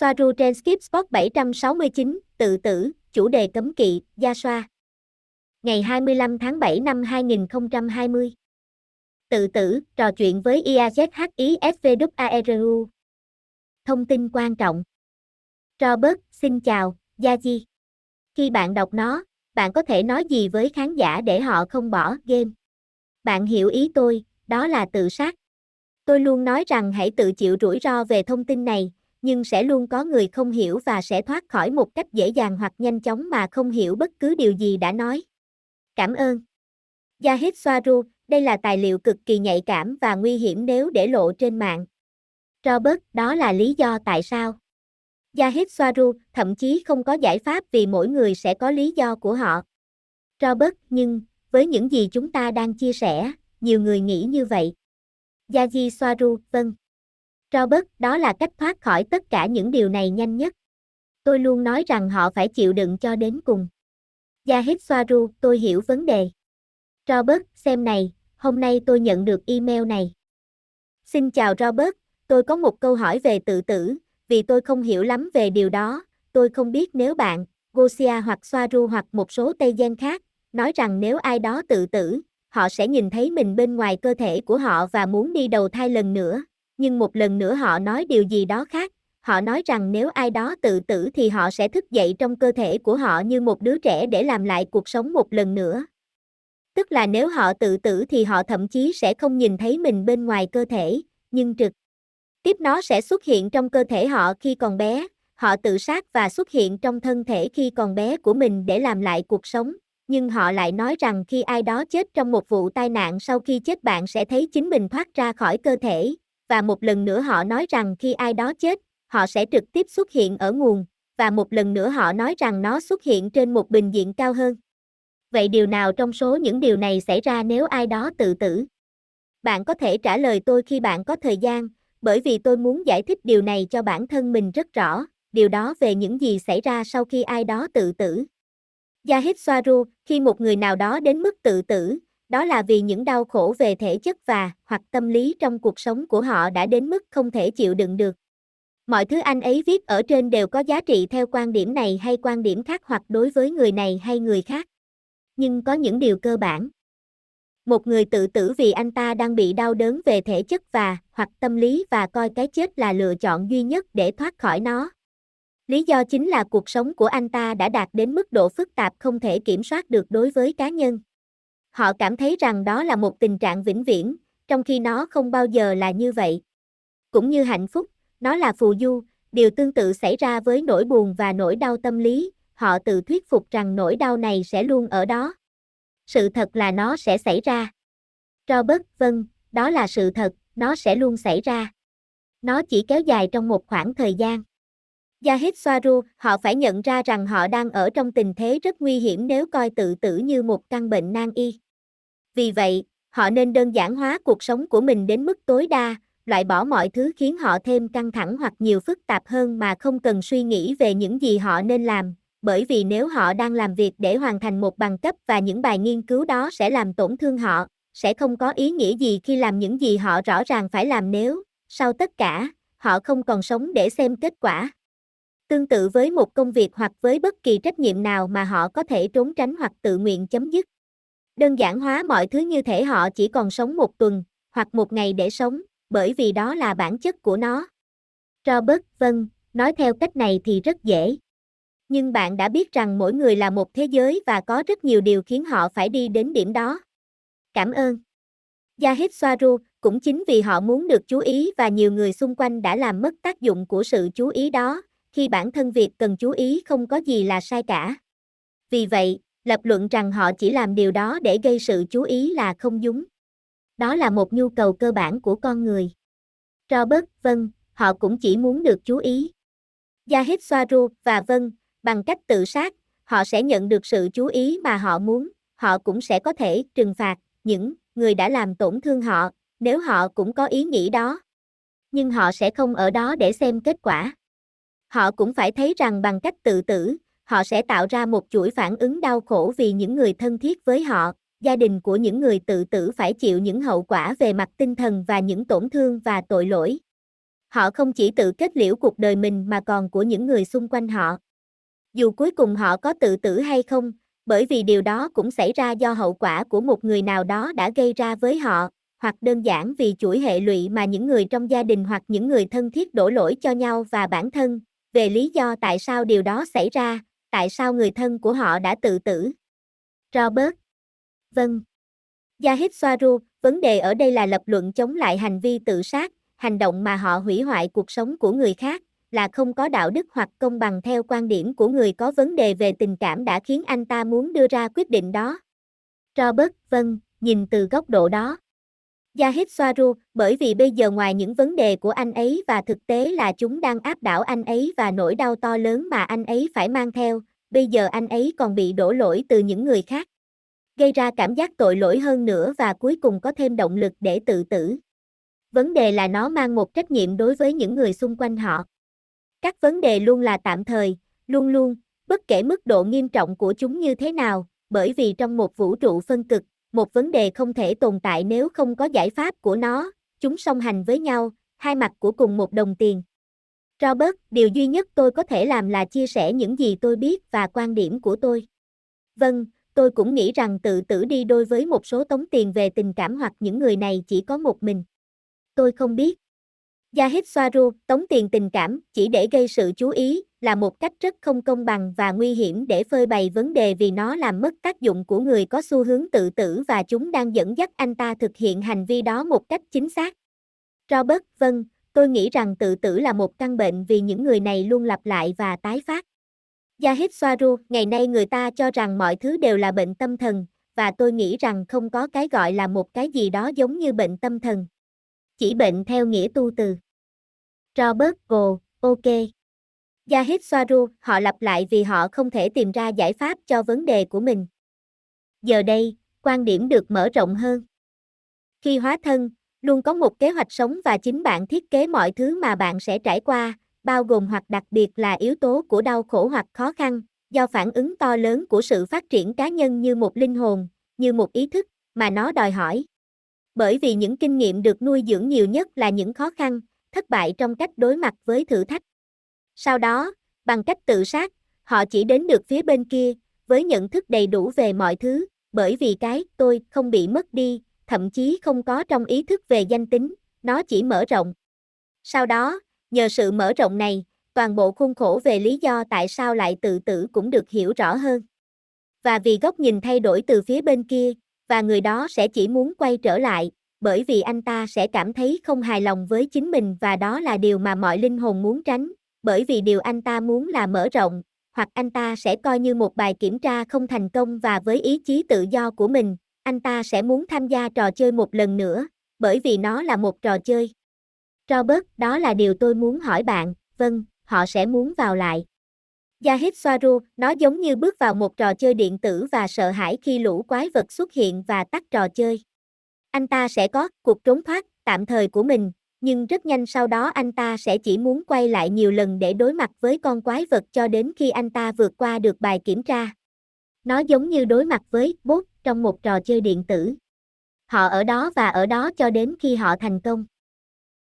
Soaru trên Skip Spot 769, tự tử, chủ đề cấm kỵ, Gia Soa. Ngày 25 tháng 7 năm 2020. Tự tử, trò chuyện với IAZHISVWARU. Thông tin quan trọng. Robert, xin chào, Gia Di. Khi bạn đọc nó, bạn có thể nói gì với khán giả để họ không bỏ game? Bạn hiểu ý tôi, đó là tự sát. Tôi luôn nói rằng hãy tự chịu rủi ro về thông tin này, nhưng sẽ luôn có người không hiểu và sẽ thoát khỏi một cách dễ dàng hoặc nhanh chóng mà không hiểu bất cứ điều gì đã nói. Cảm ơn. Yahid Swaru, đây là tài liệu cực kỳ nhạy cảm và nguy hiểm nếu để lộ trên mạng. Robert, đó là lý do tại sao. Yahid Swaru, thậm chí không có giải pháp vì mỗi người sẽ có lý do của họ. Robert, nhưng, với những gì chúng ta đang chia sẻ, nhiều người nghĩ như vậy. Yaji Swaru, vâng. Robert, đó là cách thoát khỏi tất cả những điều này nhanh nhất. Tôi luôn nói rằng họ phải chịu đựng cho đến cùng. Yahid Swaru, tôi hiểu vấn đề. Robert, xem này, hôm nay tôi nhận được email này. Xin chào Robert, tôi có một câu hỏi về tự tử, vì tôi không hiểu lắm về điều đó, tôi không biết nếu bạn, Gosia hoặc Swaru hoặc một số Tây Gen khác, nói rằng nếu ai đó tự tử, họ sẽ nhìn thấy mình bên ngoài cơ thể của họ và muốn đi đầu thai lần nữa, nhưng một lần nữa họ nói điều gì đó khác, họ nói rằng nếu ai đó tự tử thì họ sẽ thức dậy trong cơ thể của họ như một đứa trẻ để làm lại cuộc sống một lần nữa. Tức là nếu họ tự tử thì họ thậm chí sẽ không nhìn thấy mình bên ngoài cơ thể, nhưng trực tiếp nó sẽ xuất hiện trong cơ thể họ khi còn bé, họ tự sát và xuất hiện trong thân thể khi còn bé của mình để làm lại cuộc sống, nhưng họ lại nói rằng khi ai đó chết trong một vụ tai nạn sau khi chết bạn sẽ thấy chính mình thoát ra khỏi cơ thể, và một lần nữa họ nói rằng khi ai đó chết, họ sẽ trực tiếp xuất hiện ở nguồn, và một lần nữa họ nói rằng nó xuất hiện trên một bình diện cao hơn. Vậy điều nào trong số những điều này xảy ra nếu ai đó tự tử? Bạn có thể trả lời tôi khi bạn có thời gian, bởi vì tôi muốn giải thích điều này cho bản thân mình rất rõ, điều đó về những gì xảy ra sau khi ai đó tự tử. Yahid Swaru, khi một người nào đó đến mức tự tử, đó là vì những đau khổ về thể chất và, hoặc tâm lý trong cuộc sống của họ đã đến mức không thể chịu đựng được. Mọi thứ anh ấy viết ở trên đều có giá trị theo quan điểm này hay quan điểm khác hoặc đối với người này hay người khác. Nhưng có những điều cơ bản. Một người tự tử vì anh ta đang bị đau đớn về thể chất và, hoặc tâm lý và coi cái chết là lựa chọn duy nhất để thoát khỏi nó. Lý do chính là cuộc sống của anh ta đã đạt đến mức độ phức tạp không thể kiểm soát được đối với cá nhân. Họ cảm thấy rằng đó là một tình trạng vĩnh viễn, trong khi nó không bao giờ là như vậy. Cũng như hạnh phúc, nó là phù du, điều tương tự xảy ra với nỗi buồn và nỗi đau tâm lý, họ tự thuyết phục rằng nỗi đau này sẽ luôn ở đó. Sự thật là nó sẽ xảy ra. Robert, vâng, đó là sự thật, nó sẽ luôn xảy ra. Nó chỉ kéo dài trong một khoảng thời gian. Yahid Swaru, họ phải nhận ra rằng họ đang ở trong tình thế rất nguy hiểm nếu coi tự tử như một căn bệnh nan y. Vì vậy, họ nên đơn giản hóa cuộc sống của mình đến mức tối đa, loại bỏ mọi thứ khiến họ thêm căng thẳng hoặc nhiều phức tạp hơn mà không cần suy nghĩ về những gì họ nên làm, bởi vì nếu họ đang làm việc để hoàn thành một bằng cấp và những bài nghiên cứu đó sẽ làm tổn thương họ, sẽ không có ý nghĩa gì khi làm những gì họ rõ ràng phải làm nếu, sau tất cả, họ không còn sống để xem kết quả. Tương tự với một công việc hoặc với bất kỳ trách nhiệm nào mà họ có thể trốn tránh hoặc tự nguyện chấm dứt. Đơn giản hóa mọi thứ như thể họ chỉ còn sống một tuần, hoặc một ngày để sống, bởi vì đó là bản chất của nó. Robert, vâng, nói theo cách này thì rất dễ. Nhưng bạn đã biết rằng mỗi người là một thế giới và có rất nhiều điều khiến họ phải đi đến điểm đó. Cảm ơn. Yahid Soaru, cũng chính vì họ muốn được chú ý và nhiều người xung quanh đã làm mất tác dụng của sự chú ý đó, khi bản thân việc cần chú ý không có gì là sai cả. Vì vậy, lập luận rằng họ chỉ làm điều đó để gây sự chú ý là không đúng. Đó là một nhu cầu cơ bản của con người. Robert, vâng, họ cũng chỉ muốn được chú ý. Jahid Swaru và vâng, bằng cách tự sát, họ sẽ nhận được sự chú ý mà họ muốn, họ cũng sẽ có thể trừng phạt những người đã làm tổn thương họ, nếu họ cũng có ý nghĩ đó. Nhưng họ sẽ không ở đó để xem kết quả. Họ cũng phải thấy rằng bằng cách tự tử, họ sẽ tạo ra một chuỗi phản ứng đau khổ vì những người thân thiết với họ, gia đình của những người tự tử phải chịu những hậu quả về mặt tinh thần và những tổn thương và tội lỗi. Họ không chỉ tự kết liễu cuộc đời mình mà còn của những người xung quanh họ. Dù cuối cùng họ có tự tử hay không, bởi vì điều đó cũng xảy ra do hậu quả của một người nào đó đã gây ra với họ, hoặc đơn giản vì chuỗi hệ lụy mà những người trong gia đình hoặc những người thân thiết đổ lỗi cho nhau và bản thân, về lý do tại sao điều đó xảy ra, tại sao người thân của họ đã tự tử. Robert Vâng. Jahid Swaru, vấn đề ở đây là lập luận chống lại hành vi tự sát, hành động mà họ hủy hoại cuộc sống của người khác, là không có đạo đức hoặc công bằng theo quan điểm của người có vấn đề về tình cảm đã khiến anh ta muốn đưa ra quyết định đó. Robert, vâng, nhìn từ góc độ đó. Jahid Soaru, bởi vì bây giờ ngoài những vấn đề của anh ấy và thực tế là chúng đang áp đảo anh ấy và nỗi đau to lớn mà anh ấy phải mang theo, bây giờ anh ấy còn bị đổ lỗi từ những người khác. Gây ra cảm giác tội lỗi hơn nữa và cuối cùng có thêm động lực để tự tử. Vấn đề là nó mang một trách nhiệm đối với những người xung quanh họ. Các vấn đề luôn là tạm thời, luôn luôn, bất kể mức độ nghiêm trọng của chúng như thế nào, bởi vì trong một vũ trụ phân cực, một vấn đề không thể tồn tại nếu không có giải pháp của nó, chúng song hành với nhau, hai mặt của cùng một đồng tiền. Robert, điều duy nhất tôi có thể làm là chia sẻ những gì tôi biết và quan điểm của tôi. Vâng, tôi cũng nghĩ rằng tự tử đi đôi với một số tống tiền về tình cảm hoặc những người này chỉ có một mình. Tôi không biết. Jahid Swaru, tống tiền tình cảm, chỉ để gây sự chú ý, là một cách rất không công bằng và nguy hiểm để phơi bày vấn đề vì nó làm mất tác dụng của người có xu hướng tự tử và chúng đang dẫn dắt anh ta thực hiện hành vi đó một cách chính xác. Robert, vâng, tôi nghĩ rằng tự tử là một căn bệnh vì những người này luôn lặp lại và tái phát. Jahid Swaru, ngày nay người ta cho rằng mọi thứ đều là bệnh tâm thần, và tôi nghĩ rằng không có cái gọi là một cái gì đó giống như bệnh tâm thần. Chỉ bệnh theo nghĩa tu từ. Robert Go, ok. Yahid Swaru, họ lặp lại vì họ không thể tìm ra giải pháp cho vấn đề của mình. Giờ đây, quan điểm được mở rộng hơn. Khi hóa thân, luôn có một kế hoạch sống và chính bạn thiết kế mọi thứ mà bạn sẽ trải qua, bao gồm hoặc đặc biệt là yếu tố của đau khổ hoặc khó khăn, do phản ứng to lớn của sự phát triển cá nhân như một linh hồn, như một ý thức, mà nó đòi hỏi. Bởi vì những kinh nghiệm được nuôi dưỡng nhiều nhất là những khó khăn, thất bại trong cách đối mặt với thử thách. Sau đó, bằng cách tự sát, họ chỉ đến được phía bên kia, với nhận thức đầy đủ về mọi thứ, bởi vì cái tôi không bị mất đi, thậm chí không có trong ý thức về danh tính, nó chỉ mở rộng. Sau đó, nhờ sự mở rộng này, toàn bộ khuôn khổ về lý do tại sao lại tự tử cũng được hiểu rõ hơn. Và vì góc nhìn thay đổi từ phía bên kia, và người đó sẽ chỉ muốn quay trở lại, bởi vì anh ta sẽ cảm thấy không hài lòng với chính mình và đó là điều mà mọi linh hồn muốn tránh, bởi vì điều anh ta muốn là mở rộng, hoặc anh ta sẽ coi như một bài kiểm tra không thành công và với ý chí tự do của mình, anh ta sẽ muốn tham gia trò chơi một lần nữa, bởi vì nó là một trò chơi. Robert, đó là điều tôi muốn hỏi bạn, vâng, họ sẽ muốn vào lại. Yahid Swaru, nó giống như bước vào một trò chơi điện tử và sợ hãi khi lũ quái vật xuất hiện và tắt trò chơi. Anh ta sẽ có cuộc trốn thoát tạm thời của mình, nhưng rất nhanh sau đó anh ta sẽ chỉ muốn quay lại nhiều lần để đối mặt với con quái vật cho đến khi anh ta vượt qua được bài kiểm tra. Nó giống như đối mặt với bốt trong một trò chơi điện tử. Họ ở đó và ở đó cho đến khi họ thành công.